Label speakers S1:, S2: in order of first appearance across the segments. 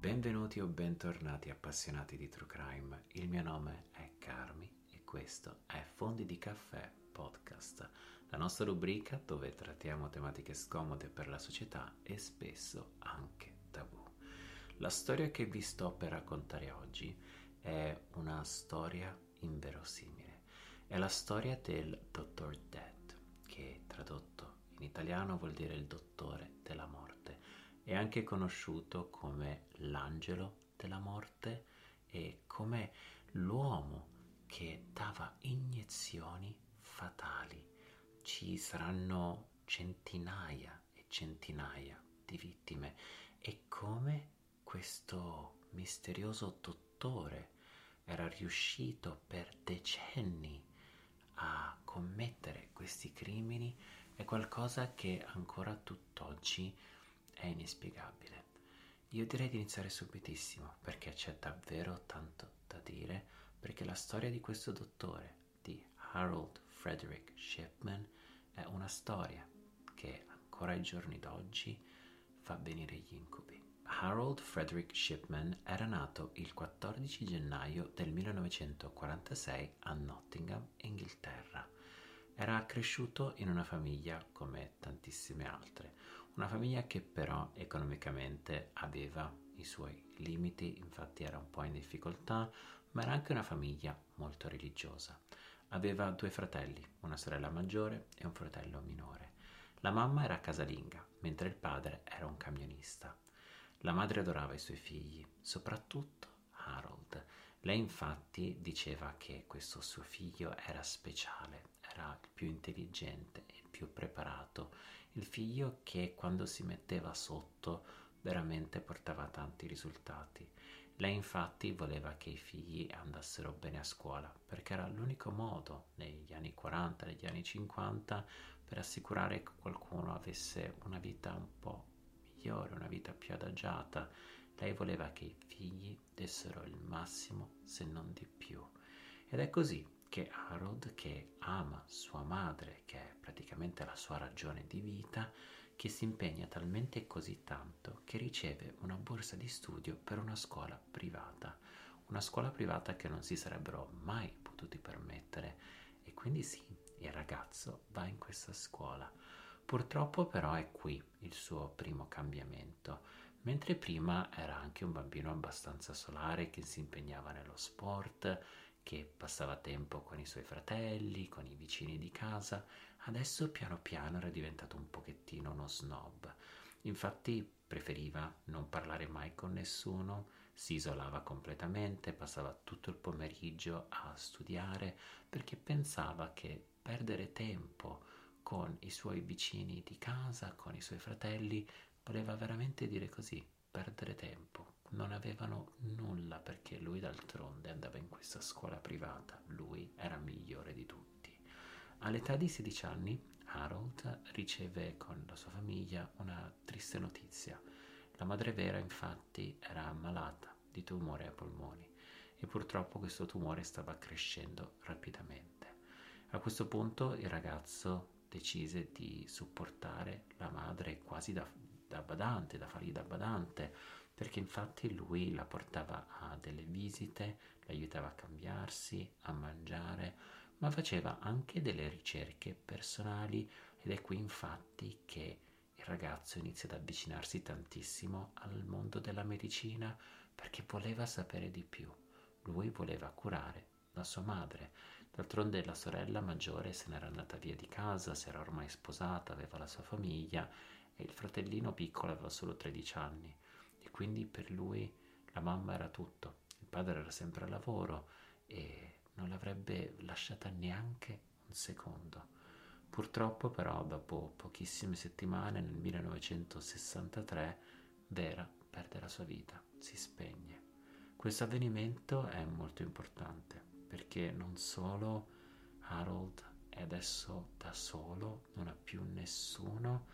S1: Benvenuti o bentornati appassionati di True Crime. Il mio nome è Carmi e questo è Fondi di Caffè Podcast, la nostra rubrica dove trattiamo tematiche scomode per la società e spesso anche tabù. La storia che vi sto per raccontare oggi è una storia inverosimile. È la storia del Dottor Dead, che tradotto in italiano vuol dire il dottore della morte. È anche conosciuto come l'angelo della morte e come l'uomo che dava iniezioni fatali. Ci saranno centinaia e centinaia di vittime e come questo misterioso dottore era riuscito per decenni a commettere questi crimini è qualcosa che ancora tutt'oggi è inspiegabile. Io direi di iniziare subitissimo perché c'è davvero tanto da dire, perché la storia di questo dottore, di Harold Frederick Shipman, è una storia che ancora ai giorni d'oggi fa venire gli incubi. Harold Frederick Shipman era nato il 14 gennaio del 1946 a Nottingham, Inghilterra. Era cresciuto in una famiglia come tantissime altre, una famiglia che però economicamente aveva i suoi limiti, infatti era un po' in difficoltà, ma era anche una famiglia molto religiosa. Aveva due fratelli, una sorella maggiore e un fratello minore. La mamma era casalinga, mentre il padre era un camionista. La madre adorava i suoi figli, soprattutto Harold. Lei infatti diceva che questo suo figlio era speciale, era il più intelligente, il più preparato, il figlio che quando si metteva sotto veramente portava tanti risultati. Lei infatti voleva che i figli andassero bene a scuola, perché era l'unico modo negli anni 40, negli anni 50 per assicurare che qualcuno avesse una vita un po' migliore, una vita più adagiata. Lei voleva che i figli dessero il massimo, se non di più. Ed è così che Harold, che ama sua madre, che è praticamente la sua ragione di vita, che si impegna talmente così tanto che riceve una borsa di studio per una scuola privata, una scuola privata che non si sarebbero mai potuti permettere. E quindi sì, il ragazzo va in questa scuola. Purtroppo però è qui il suo primo cambiamento, mentre prima era anche un bambino abbastanza solare che si impegnava nello sport, che passava tempo con i suoi fratelli, con i vicini di casa, adesso piano piano era diventato un pochettino uno snob. Infatti preferiva non parlare mai con nessuno, si isolava completamente, passava tutto il pomeriggio a studiare perché pensava che perdere tempo con i suoi vicini di casa, con i suoi fratelli, voleva veramente dire così, perdere tempo. Non avevano nulla perché lui d'altronde andava in questa scuola privata, lui era migliore di tutti. All'età di 16 anni Harold riceve con la sua famiglia una triste notizia. La madre vera infatti era ammalata di tumore ai polmoni e purtroppo questo tumore stava crescendo rapidamente. A questo punto il ragazzo decise di supportare la madre quasi da, da badante, da fargli da badante, perché infatti lui la portava a delle visite, l'aiutava a cambiarsi, a mangiare, ma faceva anche delle ricerche personali ed è qui infatti che il ragazzo inizia ad avvicinarsi tantissimo al mondo della medicina perché voleva sapere di più. Lui voleva curare la sua madre. D'altronde la sorella maggiore se n'era andata via di casa, si era ormai sposata, aveva la sua famiglia e il fratellino piccolo aveva solo 13 anni e quindi per lui la mamma era tutto. Il padre era sempre al lavoro e non l'avrebbe lasciata neanche un secondo. Purtroppo però dopo pochissime settimane nel 1963 Vera perde la sua vita, si spegne. Questo avvenimento è molto importante perché non solo Harold è adesso da solo, non ha più nessuno,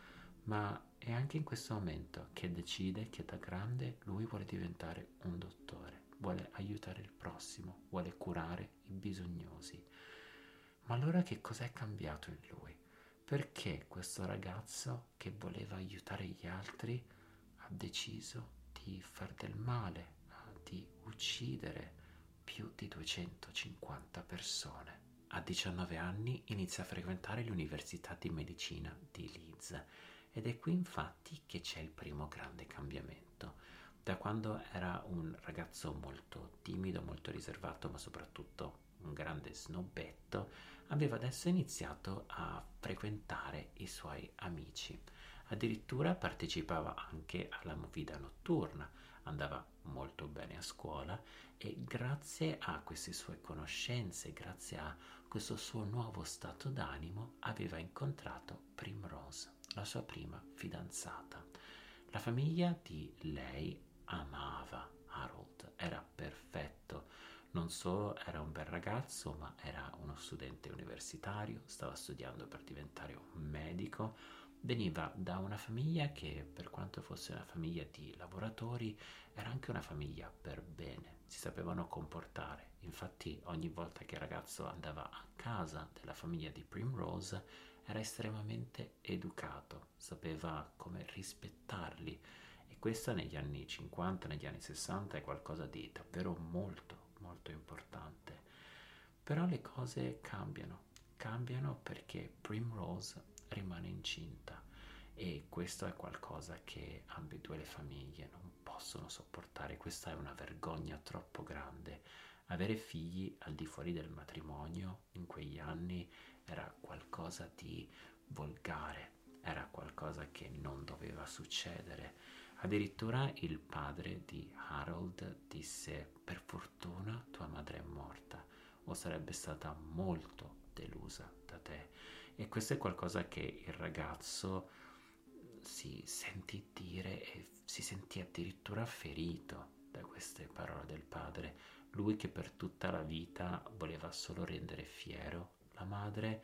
S1: ma è anche in questo momento che decide che da grande lui vuole diventare un dottore, vuole aiutare il prossimo, vuole curare i bisognosi. Ma allora che cos'è cambiato in lui? Perché questo ragazzo che voleva aiutare gli altri ha deciso di far del male, di uccidere più di 250 persone. A 19 anni inizia a frequentare l'Università di Medicina di Leeds ed è qui infatti che c'è il primo grande cambiamento. Da quando era un ragazzo molto timido, molto riservato, ma soprattutto un grande snobbetto, aveva adesso iniziato a frequentare i suoi amici. Addirittura partecipava anche alla movida notturna, andava molto bene a scuola e grazie a queste sue conoscenze, grazie a questo suo nuovo stato d'animo, aveva incontrato Primrose, la sua prima fidanzata. La famiglia di lei amava Harold, era perfetto. Non solo era un bel ragazzo, ma era uno studente universitario, stava studiando per diventare un medico, veniva da una famiglia che, per quanto fosse una famiglia di lavoratori, era anche una famiglia per bene, si sapevano comportare. Infatti, ogni volta che il ragazzo andava a casa della famiglia di Primrose, era estremamente educato, sapeva come rispettarli. E questo negli anni 50, negli anni 60 è qualcosa di davvero molto, molto importante. Però le cose cambiano, cambiano perché Primrose rimane incinta e questo è qualcosa che ambedue le famiglie non possono sopportare, questa è una vergogna troppo grande. Avere figli al di fuori del matrimonio in quegli anni era qualcosa di volgare, era qualcosa che non doveva succedere. Addirittura il padre di Harold disse per fortuna tua madre è morta o sarebbe stata molto delusa da te e questo è qualcosa che il ragazzo si sentì dire e si sentì addirittura ferito da queste parole del padre. Lui che per tutta la vita voleva solo rendere fiero la madre,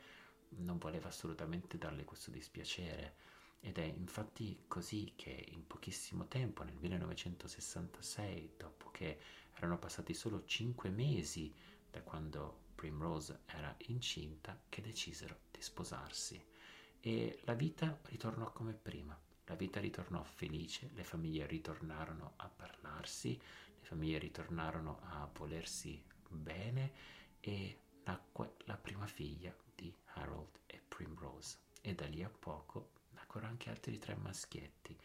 S1: non voleva assolutamente darle questo dispiacere. Ed è infatti così che in pochissimo tempo, nel 1966, dopo che erano passati solo cinque mesi da quando Primrose era incinta, che decisero di sposarsi. E la vita ritornò come prima. La vita ritornò felice, le famiglie ritornarono a parlarsi, le famiglie ritornarono a volersi bene e nacque la prima figlia di Harold e Primrose. E da lì a poco nacquero anche altri tre maschietti,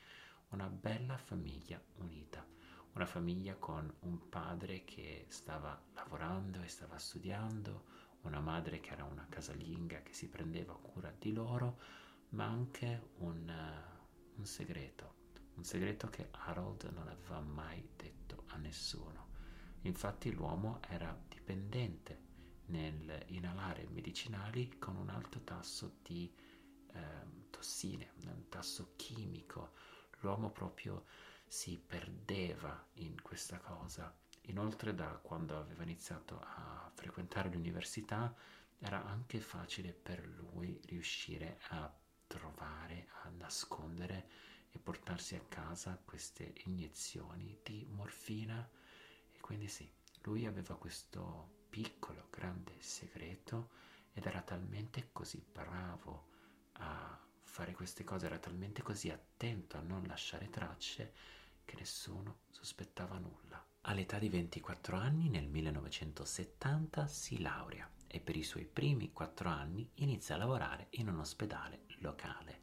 S1: una bella famiglia unita una famiglia con un padre che stava lavorando e stava studiando, una madre che era una casalinga che si prendeva cura di loro, ma anche un, uh, un segreto, un segreto che Harold non aveva mai detto a nessuno. Infatti l'uomo era dipendente nel inalare medicinali con un alto tasso di eh, tossine, un tasso chimico. L'uomo proprio si perdeva in questa cosa. Inoltre da quando aveva iniziato a frequentare l'università era anche facile per lui riuscire a trovare, a nascondere e portarsi a casa queste iniezioni di morfina e quindi sì, lui aveva questo piccolo, grande segreto ed era talmente così bravo a fare queste cose, era talmente così attento a non lasciare tracce che nessuno sospettava nulla. All'età di 24 anni, nel 1970, si laurea e per i suoi primi quattro anni inizia a lavorare in un ospedale locale.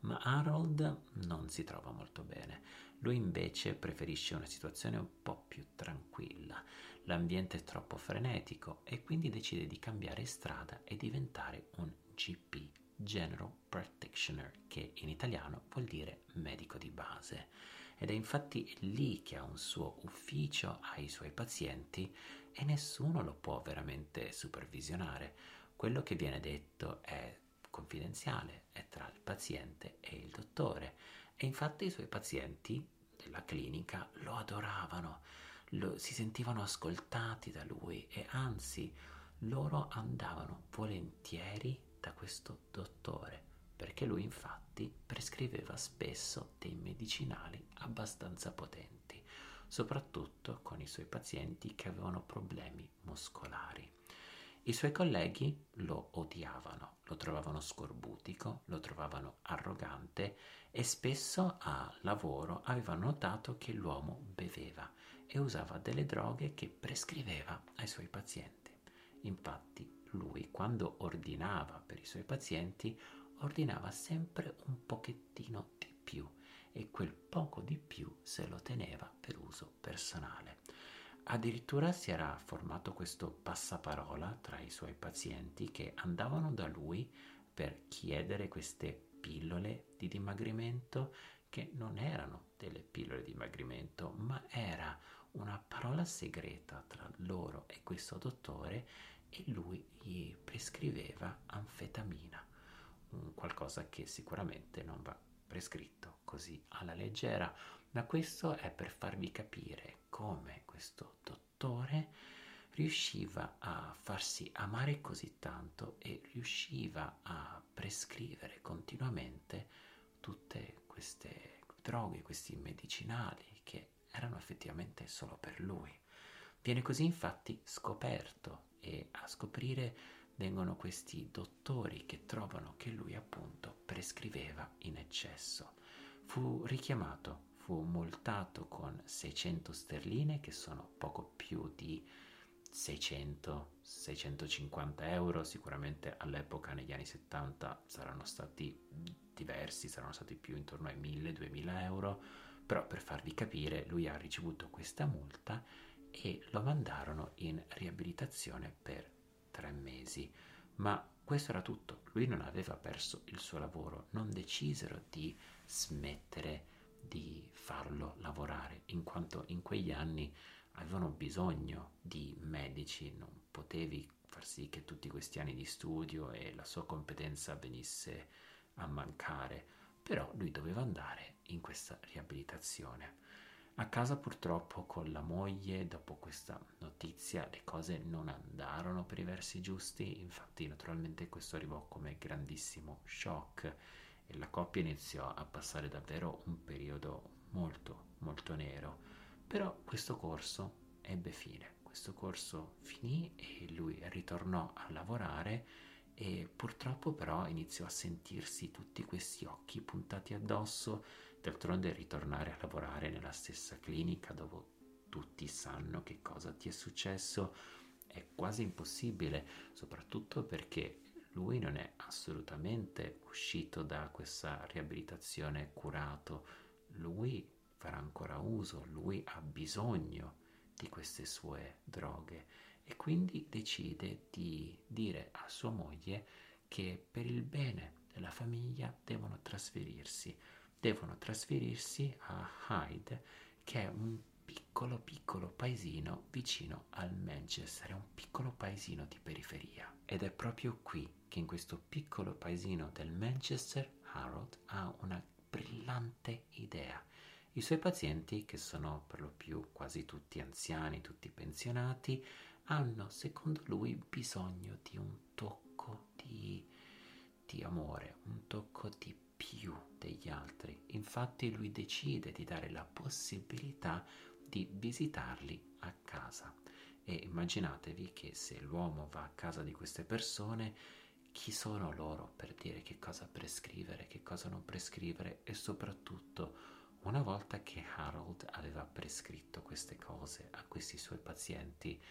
S1: Ma Harold non si trova molto bene. Lui invece preferisce una situazione un po' più tranquilla. L'ambiente è troppo frenetico e quindi decide di cambiare strada e diventare un GP, General Practitioner, che in italiano vuol dire medico di base ed è infatti lì che ha un suo ufficio, ha i suoi pazienti e nessuno lo può veramente supervisionare. Quello che viene detto è confidenziale, è tra il paziente e il dottore e infatti i suoi pazienti della clinica lo adoravano, lo, si sentivano ascoltati da lui e anzi loro andavano volentieri da questo dottore perché lui infatti prescriveva spesso dei medicinali abbastanza potenti, soprattutto con i suoi pazienti che avevano problemi muscolari. I suoi colleghi lo odiavano, lo trovavano scorbutico, lo trovavano arrogante e spesso a lavoro avevano notato che l'uomo beveva e usava delle droghe che prescriveva ai suoi pazienti. Infatti lui quando ordinava per i suoi pazienti ordinava sempre un pochettino di più e quel poco di più se lo teneva per uso personale. Addirittura si era formato questo passaparola tra i suoi pazienti che andavano da lui per chiedere queste pillole di dimagrimento che non erano delle pillole di dimagrimento, ma era una parola segreta tra loro e questo dottore e lui gli prescriveva anfetamina, qualcosa che sicuramente non va prescritto così alla leggera, ma questo è per farvi capire come questo dottore riusciva a farsi amare così tanto e riusciva a prescrivere continuamente tutte queste droghe, questi medicinali che erano effettivamente solo per lui. Viene così infatti scoperto e a scoprire vengono questi dottori che trovano che lui appunto prescriveva in eccesso. Fu richiamato, fu multato con 600 sterline che sono poco più di 600-650 euro, sicuramente all'epoca negli anni 70 saranno stati diversi, saranno stati più intorno ai 1000-2000 euro, però per farvi capire lui ha ricevuto questa multa e lo mandarono in riabilitazione per tre mesi. Ma questo era tutto, lui non aveva perso il suo lavoro, non decisero di smettere di farlo lavorare, in quanto in quegli anni avevano bisogno di medici, non potevi far sì che tutti questi anni di studio e la sua competenza venisse a mancare, però lui doveva andare in questa riabilitazione. A casa purtroppo con la moglie, dopo questa notizia, le cose non andarono per i versi giusti, infatti naturalmente questo arrivò come grandissimo shock e la coppia iniziò a passare davvero un periodo molto, molto nero. Però questo corso ebbe fine, questo corso finì e lui ritornò a lavorare e purtroppo però iniziò a sentirsi tutti questi occhi puntati addosso D'altronde ritornare a lavorare nella stessa clinica dove tutti sanno che cosa ti è successo è quasi impossibile, soprattutto perché lui non è assolutamente uscito da questa riabilitazione curato, lui farà ancora uso, lui ha bisogno di queste sue droghe e quindi decide di dire a sua moglie che per il bene della famiglia devono trasferirsi. Devono trasferirsi a Hyde, che è un piccolo piccolo paesino vicino al Manchester, è un piccolo paesino di periferia. Ed è proprio qui che in questo piccolo paesino del Manchester Harold ha una brillante idea. I suoi pazienti, che sono per lo più quasi tutti anziani, tutti pensionati, hanno, secondo lui, bisogno di un tocco di, di amore, un tocco di più degli altri. Infatti lui decide di dare la possibilità di visitarli a casa. E immaginatevi che se l'uomo va a casa di queste persone, chi sono loro per dire che cosa prescrivere, che cosa non prescrivere e soprattutto una volta che Harold aveva prescritto queste cose a questi suoi pazienti,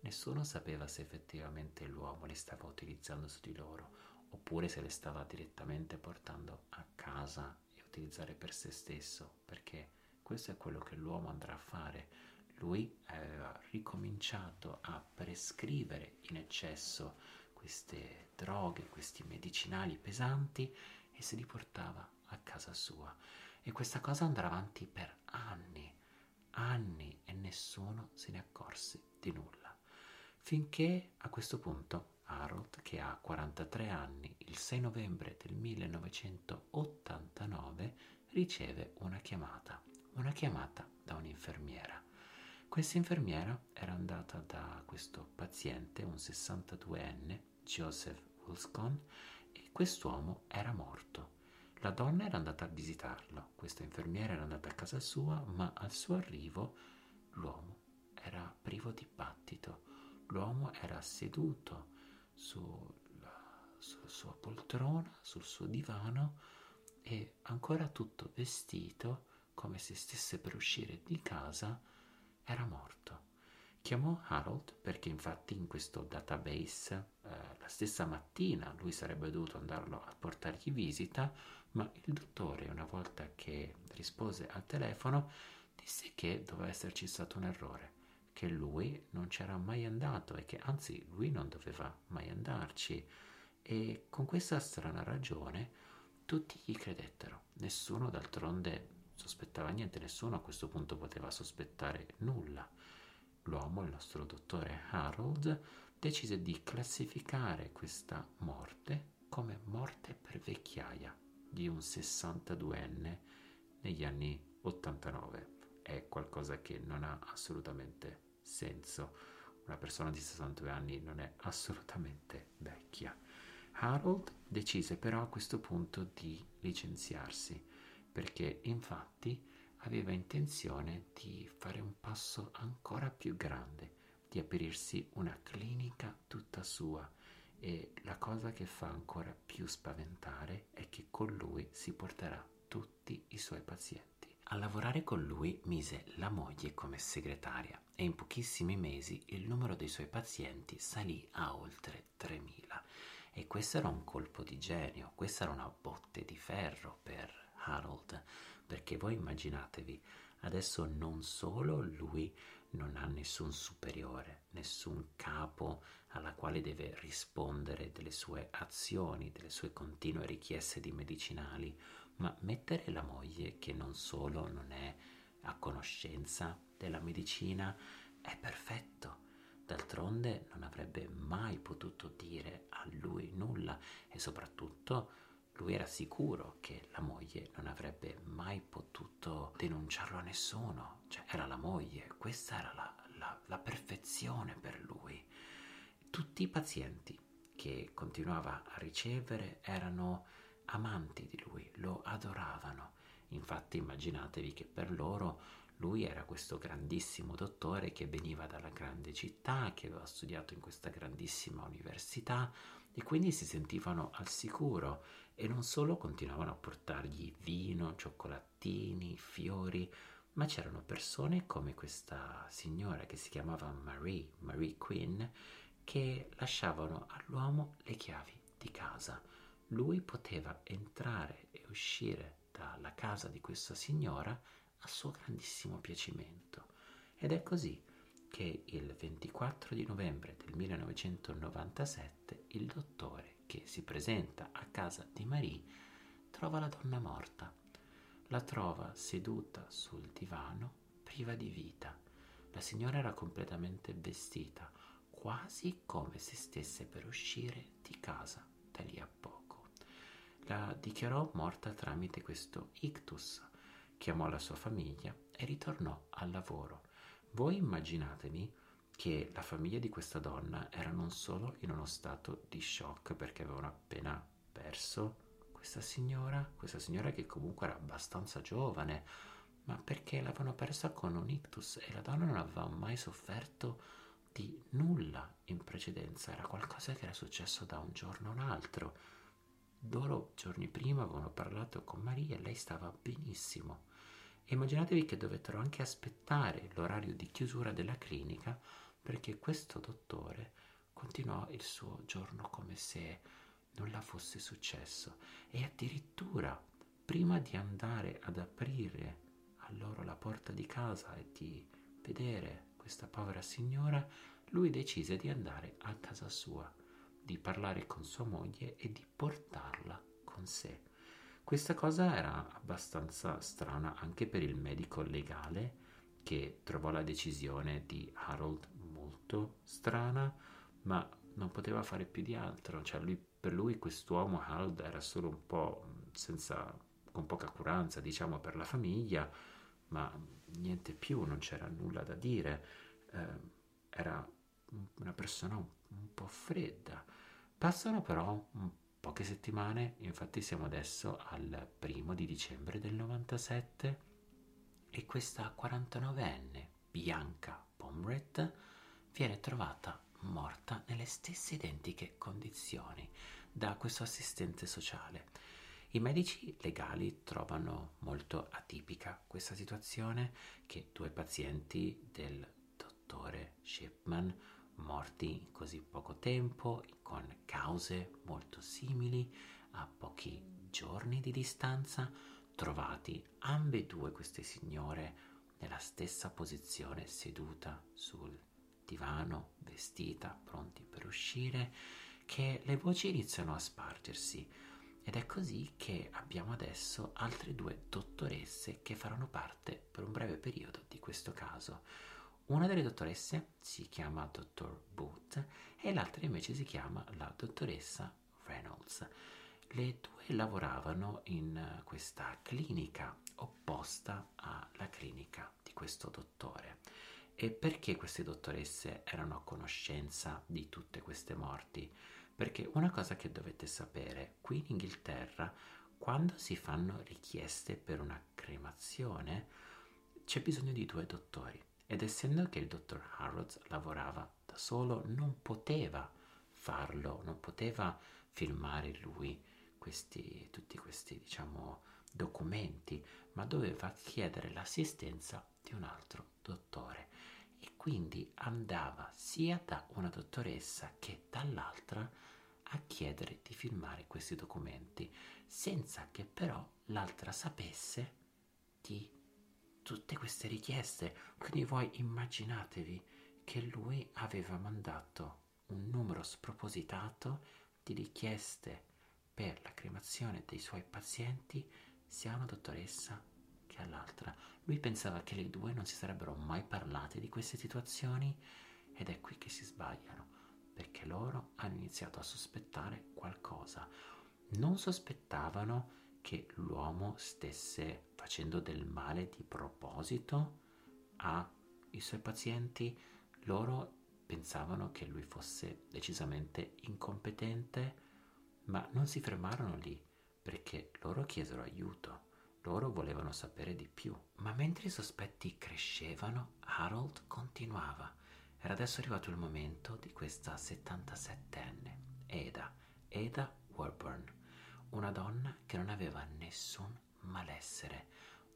S1: nessuno sapeva se effettivamente l'uomo le stava utilizzando su di loro oppure se le stava direttamente portando a casa e utilizzare per se stesso, perché questo è quello che l'uomo andrà a fare. Lui aveva ricominciato a prescrivere in eccesso queste droghe, questi medicinali pesanti e se li portava a casa sua. E questa cosa andrà avanti per anni, anni e nessuno se ne accorse di nulla. Finché a questo punto Harold, che ha 43 anni, il 6 novembre del 1989 riceve una chiamata, una chiamata da un'infermiera. Questa infermiera era andata da questo paziente, un 62enne, Joseph Wilscon, e quest'uomo era morto. La donna era andata a visitarlo, questa infermiera era andata a casa sua, ma al suo arrivo l'uomo era privo di battito, l'uomo era seduto sulla, sulla sua poltrona, sul suo divano e ancora tutto vestito come se stesse per uscire di casa, era morto. Chiamò Harold perché infatti in questo database eh, la stessa mattina lui sarebbe dovuto andarlo a portargli visita, ma il dottore una volta che rispose al telefono disse che doveva esserci stato un errore, che lui non c'era mai andato e che anzi lui non doveva mai andarci. E con questa strana ragione tutti gli credettero, nessuno d'altronde sospettava niente, nessuno a questo punto poteva sospettare nulla l'uomo, il nostro dottore Harold, decise di classificare questa morte come morte per vecchiaia di un 62enne negli anni 89. È qualcosa che non ha assolutamente senso. Una persona di 62 anni non è assolutamente vecchia. Harold decise però a questo punto di licenziarsi perché infatti aveva intenzione di fare un passo ancora più grande, di aprirsi una clinica tutta sua e la cosa che fa ancora più spaventare è che con lui si porterà tutti i suoi pazienti. A lavorare con lui mise la moglie come segretaria e in pochissimi mesi il numero dei suoi pazienti salì a oltre 3.000 e questo era un colpo di genio, questa era una botte di ferro per Harold perché voi immaginatevi, adesso non solo lui non ha nessun superiore, nessun capo alla quale deve rispondere delle sue azioni, delle sue continue richieste di medicinali, ma mettere la moglie che non solo non è a conoscenza della medicina è perfetto. D'altronde non avrebbe mai potuto dire a lui nulla e soprattutto lui era sicuro che la moglie non avrebbe mai potuto denunciarlo a nessuno, cioè era la moglie, questa era la, la, la perfezione per lui. Tutti i pazienti che continuava a ricevere erano amanti di lui, lo adoravano. Infatti immaginatevi che per loro lui era questo grandissimo dottore che veniva dalla grande città, che aveva studiato in questa grandissima università e quindi si sentivano al sicuro e non solo continuavano a portargli vino, cioccolatini, fiori, ma c'erano persone come questa signora che si chiamava Marie, Marie Quinn, che lasciavano all'uomo le chiavi di casa. Lui poteva entrare e uscire dalla casa di questa signora a suo grandissimo piacimento. Ed è così che il 24 di novembre del 1997 il dottore che si presenta a casa di Marie trova la donna morta. La trova seduta sul divano, priva di vita. La signora era completamente vestita, quasi come se stesse per uscire di casa da lì a poco. La dichiarò morta tramite questo ictus, chiamò la sua famiglia e ritornò al lavoro. Voi immaginatevi che la famiglia di questa donna era non solo in uno stato di shock perché avevano appena perso questa signora, questa signora che comunque era abbastanza giovane, ma perché l'avevano persa con un ictus e la donna non aveva mai sofferto di nulla in precedenza, era qualcosa che era successo da un giorno a un altro. Loro giorni prima avevano parlato con Maria e lei stava benissimo. Immaginatevi che dovettero anche aspettare l'orario di chiusura della clinica perché questo dottore continuò il suo giorno come se nulla fosse successo e addirittura prima di andare ad aprire a loro la porta di casa e di vedere questa povera signora, lui decise di andare a casa sua, di parlare con sua moglie e di portarla con sé. Questa cosa era abbastanza strana anche per il medico legale che trovò la decisione di Harold molto strana, ma non poteva fare più di altro. Cioè, lui, per lui quest'uomo Harold era solo un po' senza, con poca curanza, diciamo, per la famiglia, ma niente più, non c'era nulla da dire. Eh, era una persona un, un po' fredda. Passano però poche settimane, infatti siamo adesso al primo di dicembre del 97 e questa 49enne Bianca Pomret viene trovata morta nelle stesse identiche condizioni da questo assistente sociale. I medici legali trovano molto atipica questa situazione che due pazienti del dottore Shipman morti in così poco tempo, con cause molto simili, a pochi giorni di distanza, trovati ambedue queste signore nella stessa posizione seduta sul divano, vestita, pronti per uscire, che le voci iniziano a spargersi. Ed è così che abbiamo adesso altre due dottoresse che faranno parte per un breve periodo di questo caso. Una delle dottoresse si chiama dottor Booth e l'altra invece si chiama la dottoressa Reynolds. Le due lavoravano in questa clinica opposta alla clinica di questo dottore. E perché queste dottoresse erano a conoscenza di tutte queste morti? Perché una cosa che dovete sapere, qui in Inghilterra, quando si fanno richieste per una cremazione, c'è bisogno di due dottori. Ed essendo che il dottor Harrods lavorava da solo, non poteva farlo, non poteva filmare lui questi, tutti questi, diciamo, documenti, ma doveva chiedere l'assistenza di un altro dottore. E quindi andava sia da una dottoressa che dall'altra a chiedere di firmare questi documenti senza che però l'altra sapesse di tutte queste richieste. Quindi voi immaginatevi che lui aveva mandato un numero spropositato di richieste per la cremazione dei suoi pazienti sia a una dottoressa che all'altra. Lui pensava che le due non si sarebbero mai parlate di queste situazioni ed è qui che si sbagliano, perché loro hanno iniziato a sospettare qualcosa. Non sospettavano che l'uomo stesse facendo del male di proposito ai suoi pazienti, loro pensavano che lui fosse decisamente incompetente, ma non si fermarono lì perché loro chiesero aiuto, loro volevano sapere di più. Ma mentre i sospetti crescevano, Harold continuava. Era adesso arrivato il momento di questa 77enne, Ada, Ada Warburn una donna che non aveva nessun malessere,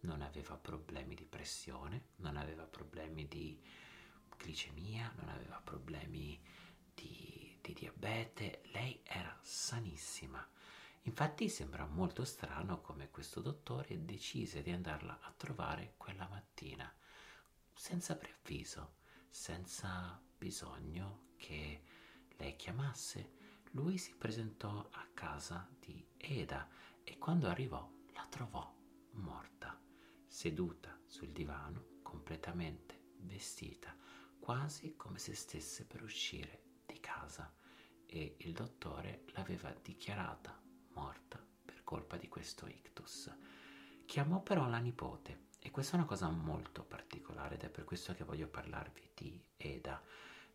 S1: non aveva problemi di pressione, non aveva problemi di glicemia, non aveva problemi di, di diabete, lei era sanissima. Infatti sembra molto strano come questo dottore decise di andarla a trovare quella mattina, senza preavviso, senza bisogno che lei chiamasse lui si presentò a casa di Eda e quando arrivò la trovò morta, seduta sul divano, completamente vestita, quasi come se stesse per uscire di casa e il dottore l'aveva dichiarata morta per colpa di questo ictus. Chiamò però la nipote e questa è una cosa molto particolare ed è per questo che voglio parlarvi di Eda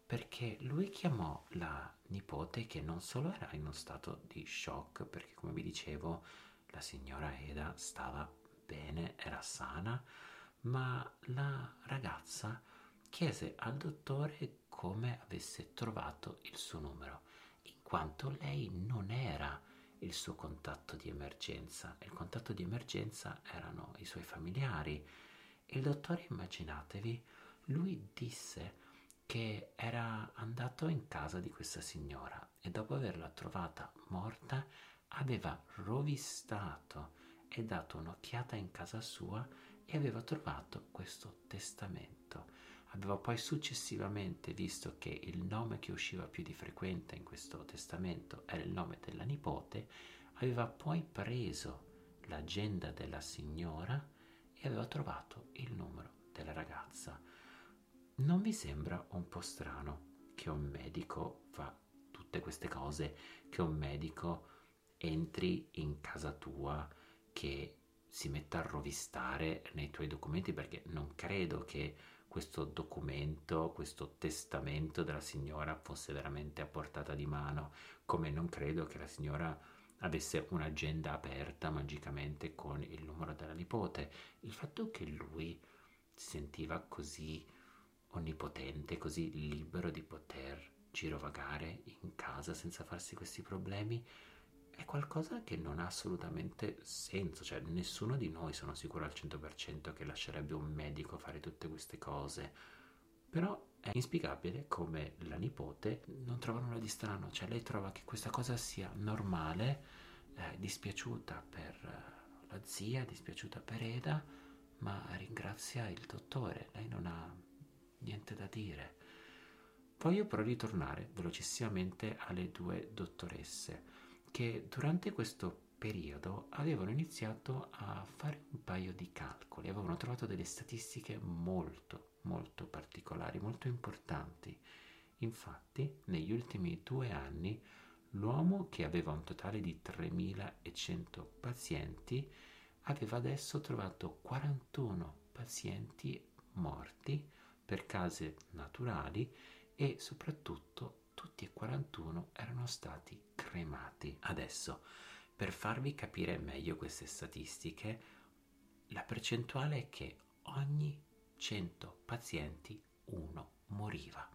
S1: perché lui chiamò la nipote che non solo era in uno stato di shock, perché come vi dicevo la signora Eda stava bene, era sana, ma la ragazza chiese al dottore come avesse trovato il suo numero, in quanto lei non era il suo contatto di emergenza, il contatto di emergenza erano i suoi familiari. Il dottore, immaginatevi, lui disse che era andato in casa di questa signora e dopo averla trovata morta aveva rovistato e dato un'occhiata in casa sua e aveva trovato questo testamento. Aveva poi successivamente visto che il nome che usciva più di frequente in questo testamento era il nome della nipote, aveva poi preso l'agenda della signora e aveva trovato il numero della ragazza. Non vi sembra un po' strano che un medico fa tutte queste cose, che un medico entri in casa tua, che si metta a rovistare nei tuoi documenti, perché non credo che questo documento, questo testamento della signora fosse veramente a portata di mano, come non credo che la signora avesse un'agenda aperta magicamente con il numero della nipote. Il fatto che lui si sentiva così onnipotente, così libero di poter girovagare in casa senza farsi questi problemi è qualcosa che non ha assolutamente senso, cioè nessuno di noi sono sicuro al 100% che lascerebbe un medico fare tutte queste cose, però è inspiegabile come la nipote non trova nulla di strano, cioè lei trova che questa cosa sia normale, eh, dispiaciuta per eh, la zia, dispiaciuta per Eda, ma ringrazia il dottore, lei non ha niente da dire. Voglio però ritornare velocissimamente alle due dottoresse che durante questo periodo avevano iniziato a fare un paio di calcoli, avevano trovato delle statistiche molto, molto particolari, molto importanti. Infatti, negli ultimi due anni, l'uomo che aveva un totale di 3.100 pazienti aveva adesso trovato 41 pazienti morti per cause naturali e soprattutto tutti e 41 erano stati cremati. Adesso, per farvi capire meglio queste statistiche, la percentuale è che ogni 100 pazienti uno moriva.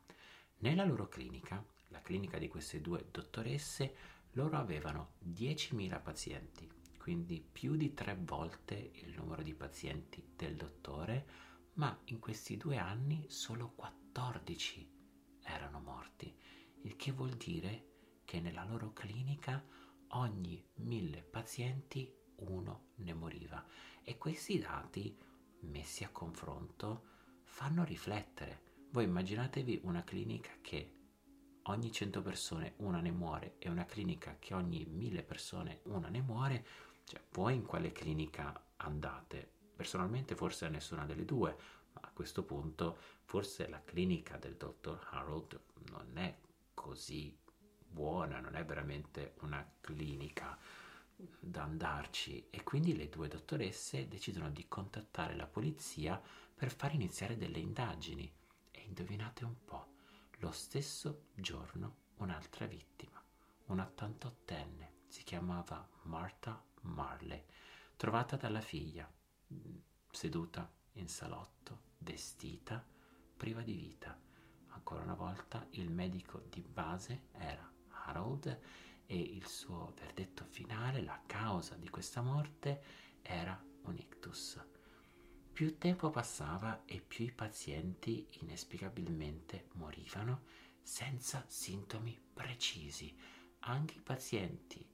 S1: Nella loro clinica, la clinica di queste due dottoresse, loro avevano 10.000 pazienti, quindi più di tre volte il numero di pazienti del dottore, ma in questi due anni solo 14 erano morti il che vuol dire che nella loro clinica ogni mille pazienti uno ne moriva e questi dati messi a confronto fanno riflettere. Voi immaginatevi una clinica che ogni 100 persone una ne muore e una clinica che ogni mille persone una ne muore, cioè voi in quale clinica andate? Personalmente forse nessuna delle due, ma a questo punto forse la clinica del dottor Harold non è così buona, non è veramente una clinica da andarci. E quindi le due dottoresse decidono di contattare la polizia per far iniziare delle indagini. E indovinate un po', lo stesso giorno un'altra vittima, 88enne, si chiamava Martha Marley, trovata dalla figlia, seduta in salotto, vestita, priva di vita ancora una volta il medico di base era Harold e il suo verdetto finale, la causa di questa morte, era un ictus. Più tempo passava e più i pazienti inespiegabilmente morivano senza sintomi precisi. Anche i pazienti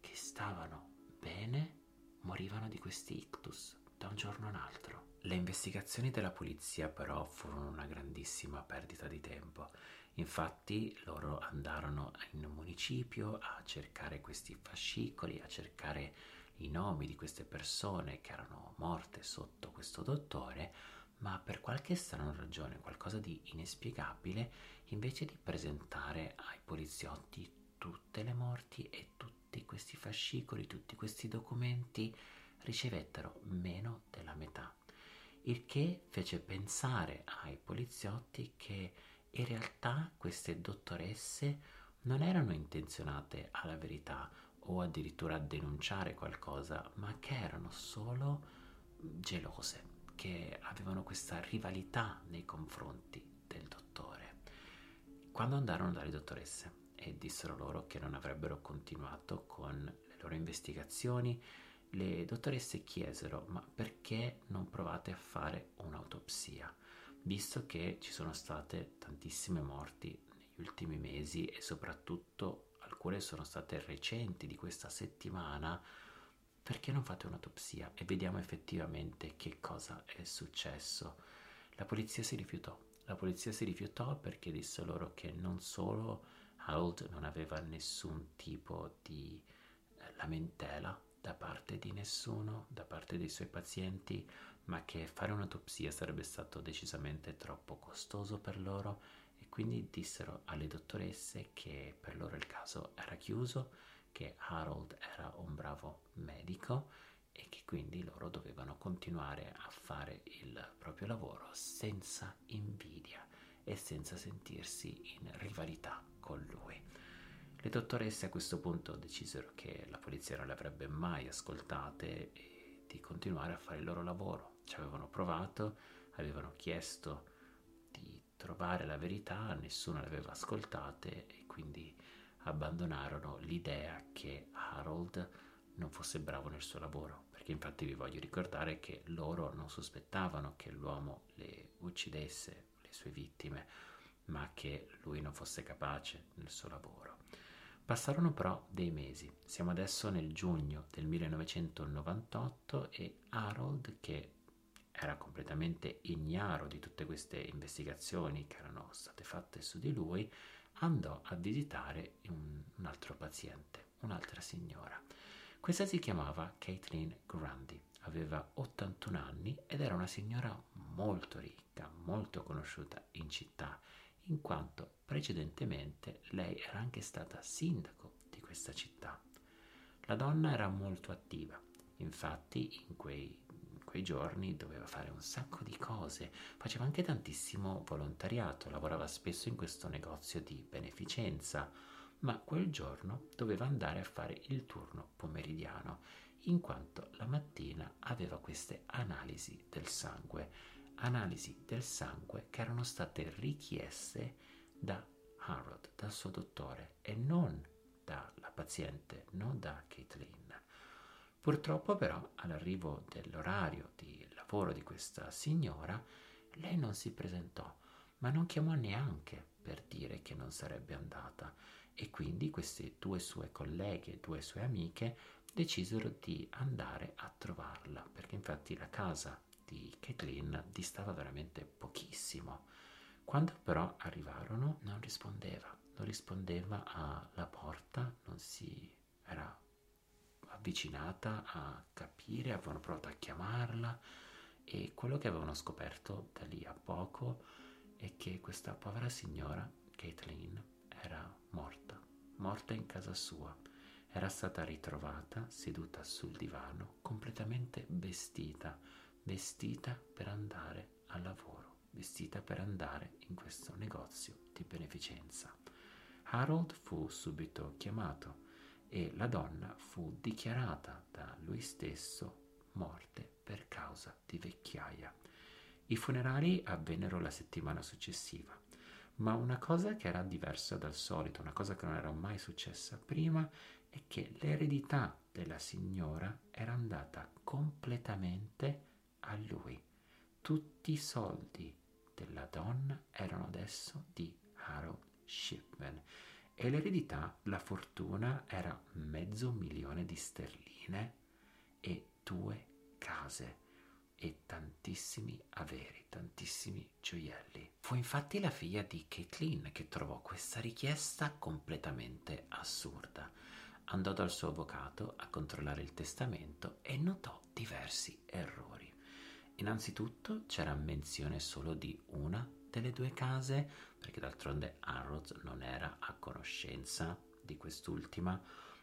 S1: che stavano bene morivano di questi ictus da un giorno all'altro. Le investigazioni della polizia però furono una grandissima perdita di tempo. Infatti loro andarono in un municipio a cercare questi fascicoli, a cercare i nomi di queste persone che erano morte sotto questo dottore, ma per qualche strana ragione, qualcosa di inspiegabile, invece di presentare ai poliziotti tutte le morti e tutti questi fascicoli, tutti questi documenti, ricevettero meno della metà il che fece pensare ai poliziotti che in realtà queste dottoresse non erano intenzionate alla verità o addirittura a denunciare qualcosa, ma che erano solo gelose, che avevano questa rivalità nei confronti del dottore. Quando andarono dalle dottoresse e dissero loro che non avrebbero continuato con le loro investigazioni, le dottoresse chiesero ma perché non provate a fare un'autopsia, visto che ci sono state tantissime morti negli ultimi mesi e soprattutto alcune sono state recenti di questa settimana, perché non fate un'autopsia e vediamo effettivamente che cosa è successo? La polizia si rifiutò. La polizia si rifiutò perché disse loro che non solo Harold non aveva nessun tipo di eh, lamentela da parte di nessuno, da parte dei suoi pazienti, ma che fare un'autopsia sarebbe stato decisamente troppo costoso per loro e quindi dissero alle dottoresse che per loro il caso era chiuso, che Harold era un bravo medico e che quindi loro dovevano continuare a fare il proprio lavoro senza invidia e senza sentirsi in rivalità con lui. Le dottoresse a questo punto decisero che la polizia non le avrebbe mai ascoltate e di continuare a fare il loro lavoro. Ci avevano provato, avevano chiesto di trovare la verità, nessuno le aveva ascoltate e quindi abbandonarono l'idea che Harold non fosse bravo nel suo lavoro, perché infatti vi voglio ricordare che loro non sospettavano che l'uomo le uccidesse, le sue vittime, ma che lui non fosse capace nel suo lavoro. Passarono però dei mesi, siamo adesso nel giugno del 1998 e Harold, che era completamente ignaro di tutte queste investigazioni che erano state fatte su di lui, andò a visitare un, un altro paziente, un'altra signora. Questa si chiamava Caitlin Grundy, aveva 81 anni ed era una signora molto ricca, molto conosciuta in città, in quanto precedentemente lei era anche stata sindaco di questa città. La donna era molto attiva, infatti in quei quei giorni doveva fare un sacco di cose, faceva anche tantissimo volontariato, lavorava spesso in questo negozio di beneficenza, ma quel giorno doveva andare a fare il turno pomeridiano, in quanto la mattina aveva queste analisi del sangue, analisi del sangue che erano state richieste da Harold, dal suo dottore, e non dalla paziente, non da Caitlin. Purtroppo però all'arrivo dell'orario di lavoro di questa signora lei non si presentò, ma non chiamò neanche per dire che non sarebbe andata e quindi queste due sue colleghe, due sue amiche decisero di andare a trovarla, perché infatti la casa di Caitlin distava veramente pochissimo. Quando però arrivarono non rispondeva, non rispondeva alla porta, non si era avvicinata a capire, avevano provato a chiamarla e quello che avevano scoperto da lì a poco è che questa povera signora, Caitlin, era morta, morta in casa sua. Era stata ritrovata seduta sul divano, completamente vestita, vestita per andare al lavoro, vestita per andare in questo negozio di beneficenza. Harold fu subito chiamato e la donna fu dichiarata da lui stesso morte per causa di vecchiaia. I funerali avvennero la settimana successiva, ma una cosa che era diversa dal solito, una cosa che non era mai successa prima, è che l'eredità della signora era andata completamente a lui. Tutti i soldi della donna erano adesso di Harold Shipman e l'eredità, la fortuna era mezzo milione di sterline e due case e tantissimi averi, tantissimi gioielli. Fu infatti la figlia di Caitlin che trovò questa richiesta completamente assurda. Andò dal suo avvocato a controllare il testamento e notò diversi errori. Innanzitutto c'era menzione solo di una delle due case, perché d'altronde Arrows non era a conoscenza di quest'ultima,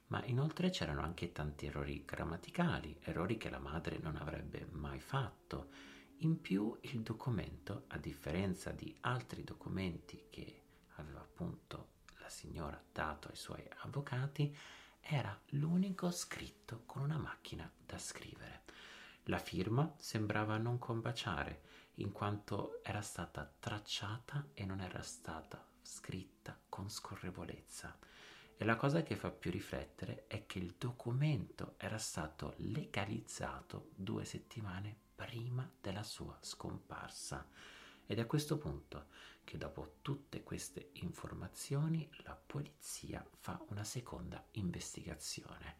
S1: ma inoltre c'erano anche tanti errori grammaticali, errori che la madre non avrebbe mai fatto. In più il documento, a differenza di altri documenti che aveva appunto la signora dato ai suoi avvocati, era l'unico scritto con una macchina da scrivere. La firma sembrava non combaciare in quanto era stata tracciata e non era stata scritta con scorrevolezza. E la cosa che fa più riflettere è che il documento era stato legalizzato due settimane prima della sua scomparsa. Ed è a questo punto che dopo tutte queste informazioni la polizia fa una seconda investigazione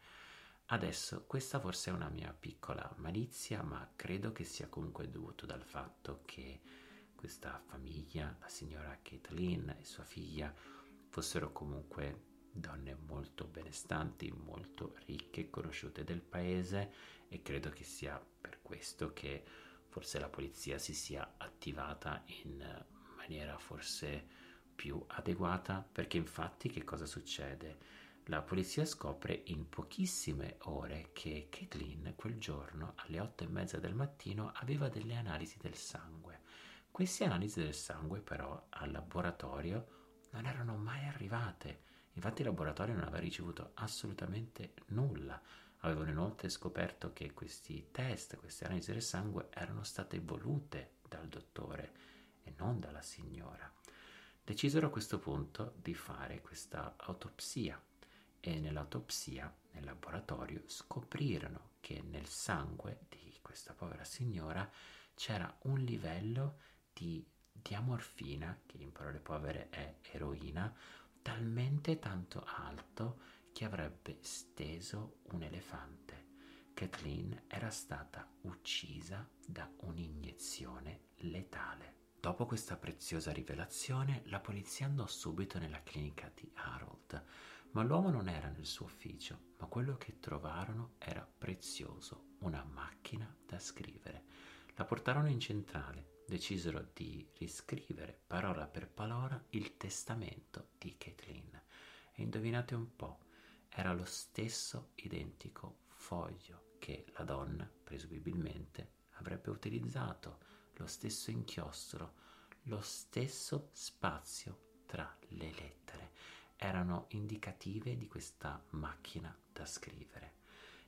S1: Adesso questa forse è una mia piccola malizia, ma credo che sia comunque dovuto dal fatto che questa famiglia, la signora Caitlin e sua figlia, fossero comunque donne molto benestanti, molto ricche, conosciute del paese e credo che sia per questo che forse la polizia si sia attivata in maniera forse più adeguata, perché infatti che cosa succede? La polizia scopre in pochissime ore che Caitlin quel giorno alle otto e mezza del mattino aveva delle analisi del sangue. Queste analisi del sangue però al laboratorio non erano mai arrivate. Infatti il laboratorio non aveva ricevuto assolutamente nulla. Avevano inoltre scoperto che questi test, queste analisi del sangue erano state volute dal dottore e non dalla signora. Decisero a questo punto di fare questa autopsia e nell'autopsia, nel laboratorio, scoprirono che nel sangue di questa povera signora c'era un livello di diamorfina, che in parole povere è eroina, talmente tanto alto che avrebbe steso un elefante. Kathleen era stata uccisa da un'iniezione letale. Dopo questa preziosa rivelazione, la polizia andò subito nella clinica di Harold, ma l'uomo non era nel suo ufficio, ma quello che trovarono era prezioso, una macchina da scrivere. La portarono in centrale, decisero di riscrivere parola per parola il testamento di Kathleen. E indovinate un po', era lo stesso identico foglio che la donna, presumibilmente, avrebbe utilizzato, lo stesso inchiostro, lo stesso spazio tra le lettere. Erano indicative di questa macchina da scrivere.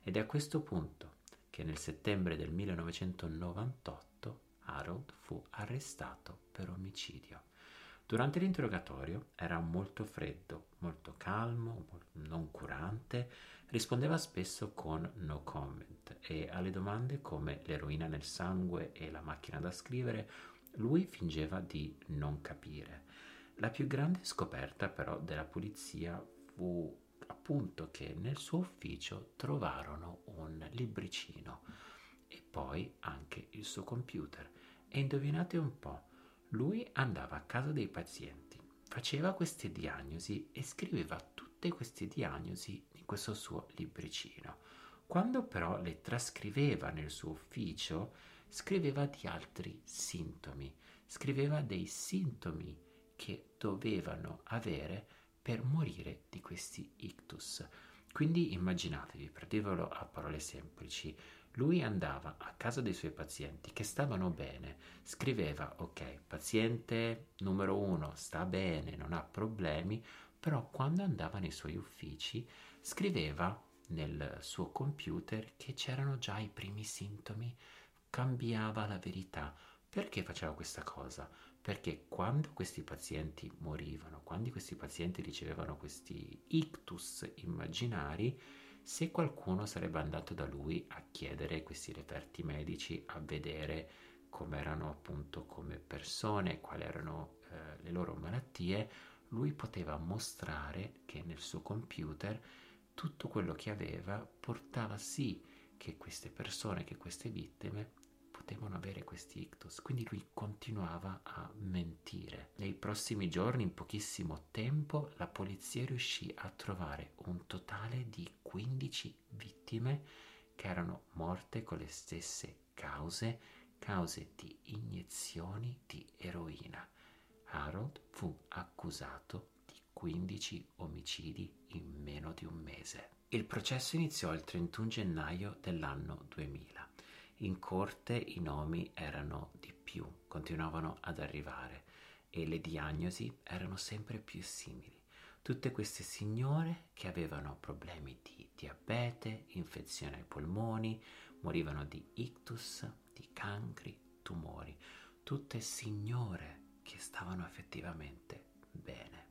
S1: Ed è a questo punto che nel settembre del 1998 Harold fu arrestato per omicidio. Durante l'interrogatorio era molto freddo, molto calmo, non curante, rispondeva spesso con no comment e alle domande come l'eroina nel sangue e la macchina da scrivere lui fingeva di non capire. La più grande scoperta però della polizia fu appunto che nel suo ufficio trovarono un libricino e poi anche il suo computer. E indovinate un po', lui andava a casa dei pazienti, faceva queste diagnosi e scriveva tutte queste diagnosi in questo suo libricino. Quando però le trascriveva nel suo ufficio, scriveva di altri sintomi, scriveva dei sintomi che dovevano avere per morire di questi ictus. Quindi immaginatevi, per dirvelo a parole semplici, lui andava a casa dei suoi pazienti che stavano bene, scriveva ok, paziente numero uno sta bene, non ha problemi, però quando andava nei suoi uffici scriveva nel suo computer che c'erano già i primi sintomi, cambiava la verità. Perché faceva questa cosa? Perché quando questi pazienti morivano, quando questi pazienti ricevevano questi ictus immaginari, se qualcuno sarebbe andato da lui a chiedere questi referti medici, a vedere come erano appunto come persone, quali erano eh, le loro malattie, lui poteva mostrare che nel suo computer tutto quello che aveva portava sì che queste persone, che queste vittime potevano avere questi ictus, quindi lui continuava a mentire. Nei prossimi giorni, in pochissimo tempo, la polizia riuscì a trovare un totale di 15 vittime che erano morte con le stesse cause, cause di iniezioni di eroina. Harold fu accusato di 15 omicidi in meno di un mese. Il processo iniziò il 31 gennaio dell'anno 2000 in corte i nomi erano di più, continuavano ad arrivare e le diagnosi erano sempre più simili. Tutte queste signore che avevano problemi di diabete, infezione ai polmoni, morivano di ictus, di cancri, tumori, tutte signore che stavano effettivamente bene.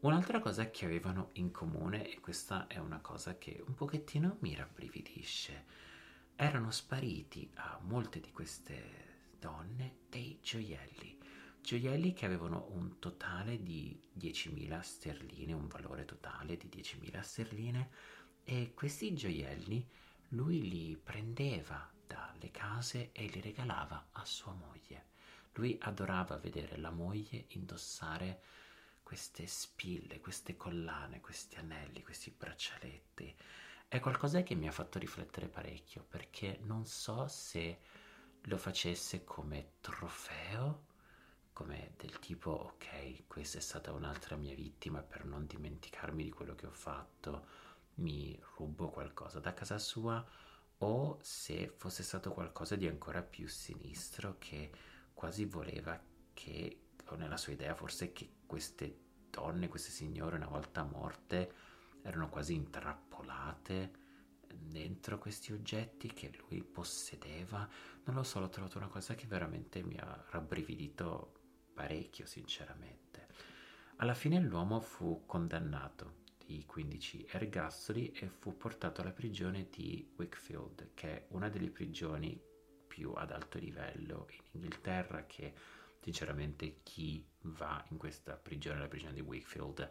S1: Un'altra cosa che avevano in comune, e questa è una cosa che un pochettino mi rabbrividisce, erano spariti a molte di queste donne dei gioielli, gioielli che avevano un totale di 10.000 sterline, un valore totale di 10.000 sterline e questi gioielli lui li prendeva dalle case e li regalava a sua moglie. Lui adorava vedere la moglie indossare queste spille, queste collane, questi anelli, questi braccialetti è qualcosa che mi ha fatto riflettere parecchio perché non so se lo facesse come trofeo, come del tipo ok, questa è stata un'altra mia vittima per non dimenticarmi di quello che ho fatto, mi rubo qualcosa da casa sua o se fosse stato qualcosa di ancora più sinistro che quasi voleva che, o nella sua idea forse che queste donne, queste signore una volta morte, erano quasi intrappolate dentro questi oggetti che lui possedeva. Non lo so, l'ho trovato una cosa che veramente mi ha rabbrividito parecchio, sinceramente. Alla fine l'uomo fu condannato di 15 ergastoli e fu portato alla prigione di Wakefield, che è una delle prigioni più ad alto livello in Inghilterra che sinceramente chi va in questa prigione, la prigione di Wakefield,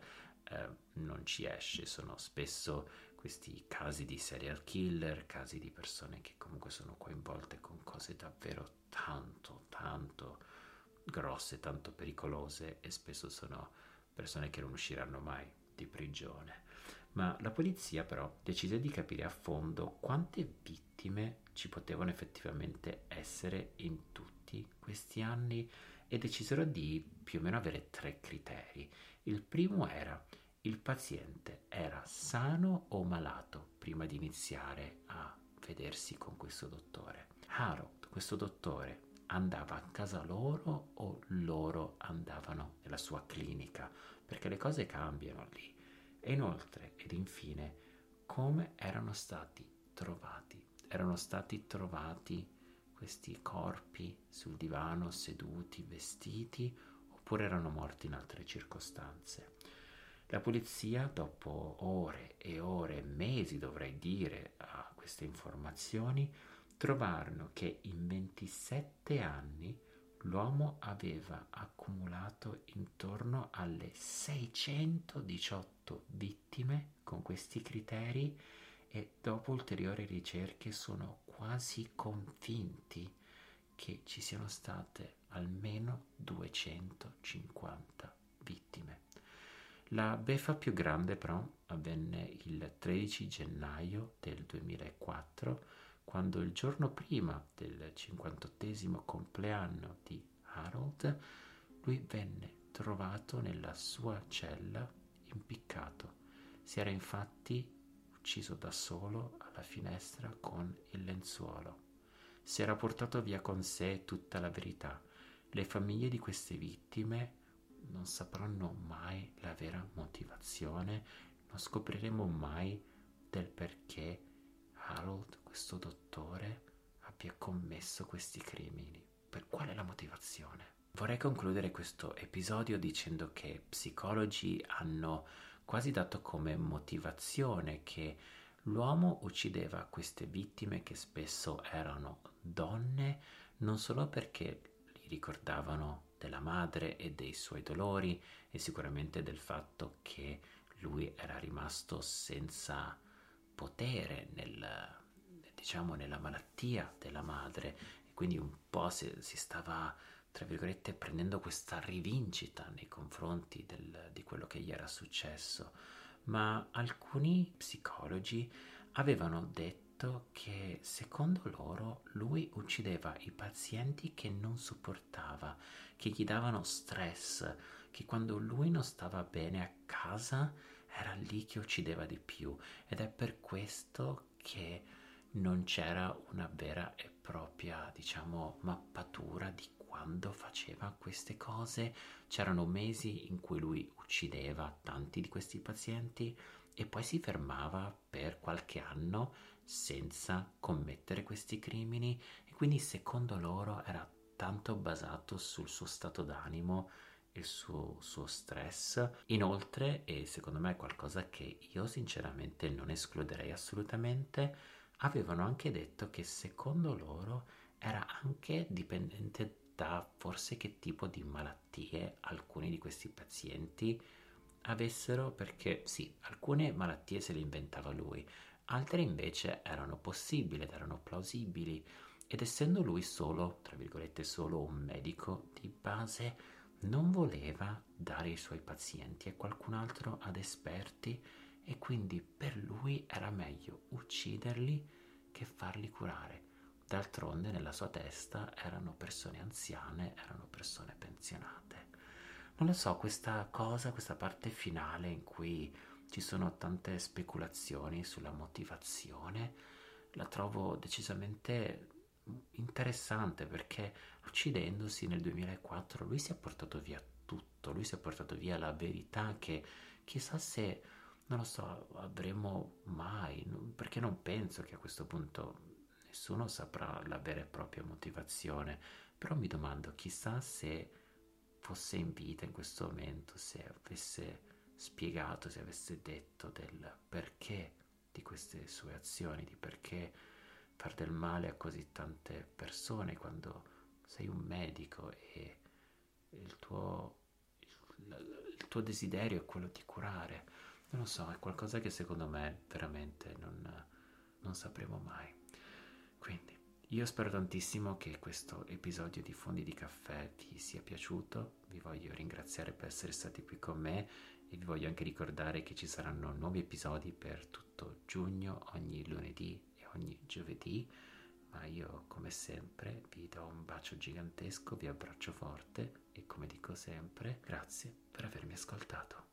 S1: eh, non ci esce, sono spesso questi casi di serial killer, casi di persone che comunque sono coinvolte con cose davvero tanto, tanto grosse, tanto pericolose e spesso sono persone che non usciranno mai di prigione. Ma la polizia però decise di capire a fondo quante vittime ci potevano effettivamente essere in tutti questi anni e decisero di più o meno avere tre criteri. Il primo era il paziente era sano o malato prima di iniziare a vedersi con questo dottore. Harold, questo dottore, andava a casa loro o loro andavano nella sua clinica? Perché le cose cambiano lì. E inoltre, ed infine, come erano stati trovati? Erano stati trovati questi corpi sul divano seduti, vestiti, oppure erano morti in altre circostanze. La polizia, dopo ore e ore, mesi dovrei dire, a queste informazioni, trovarono che in 27 anni l'uomo aveva accumulato intorno alle 618 vittime con questi criteri e dopo ulteriori ricerche sono quasi convinti che ci siano state almeno 250 vittime. La beffa più grande però avvenne il 13 gennaio del 2004 quando il giorno prima del 58 compleanno di Harold lui venne trovato nella sua cella impiccato. Si era infatti ucciso da solo alla finestra con il lenzuolo. Si era portato via con sé tutta la verità. Le famiglie di queste vittime non sapranno mai la vera motivazione, non scopriremo mai del perché Harold, questo dottore, abbia commesso questi crimini. Per quale la motivazione? Vorrei concludere questo episodio dicendo che psicologi hanno quasi dato come motivazione che l'uomo uccideva queste vittime che spesso erano donne non solo perché li ricordavano della madre e dei suoi dolori e sicuramente del fatto che lui era rimasto senza potere nel, diciamo, nella malattia della madre. E quindi un po' si, si stava tra virgolette, prendendo questa rivincita nei confronti del, di quello che gli era successo, ma alcuni psicologi avevano detto che secondo loro lui uccideva i pazienti che non sopportava, che gli davano stress, che quando lui non stava bene a casa era lì che uccideva di più. Ed è per questo che non c'era una vera e propria, diciamo, mappatura di quando faceva queste cose. C'erano mesi in cui lui uccideva tanti di questi pazienti e poi si fermava per qualche anno senza commettere questi crimini e quindi secondo loro era tanto basato sul suo stato d'animo il suo, suo stress. Inoltre, e secondo me è qualcosa che io sinceramente non escluderei assolutamente, avevano anche detto che secondo loro era anche dipendente da forse che tipo di malattie alcuni di questi pazienti avessero, perché sì, alcune malattie se le inventava lui, altre invece erano possibili ed erano plausibili ed essendo lui solo, tra virgolette, solo un medico di base, non voleva dare i suoi pazienti a qualcun altro ad esperti e quindi per lui era meglio ucciderli che farli curare. D'altronde nella sua testa erano persone anziane, erano persone pensionate. Non lo so, questa cosa, questa parte finale in cui ci sono tante speculazioni sulla motivazione, la trovo decisamente interessante perché uccidendosi nel 2004 lui si è portato via tutto, lui si è portato via la verità che chissà se non lo so, avremo mai, perché non penso che a questo punto nessuno saprà la vera e propria motivazione, però mi domando chissà se fosse in vita in questo momento, se avesse spiegato, se avesse detto del perché di queste sue azioni, di perché far del male a così tante persone quando sei un medico e il tuo, il, il tuo desiderio è quello di curare. Non lo so, è qualcosa che secondo me veramente non, non sapremo mai. Quindi, io spero tantissimo che questo episodio di Fondi di Caffè ti sia piaciuto, vi voglio ringraziare per essere stati qui con me e vi voglio anche ricordare che ci saranno nuovi episodi per tutto giugno, ogni lunedì e ogni giovedì, ma io come sempre vi do un bacio gigantesco, vi abbraccio forte e come dico sempre, grazie per avermi ascoltato.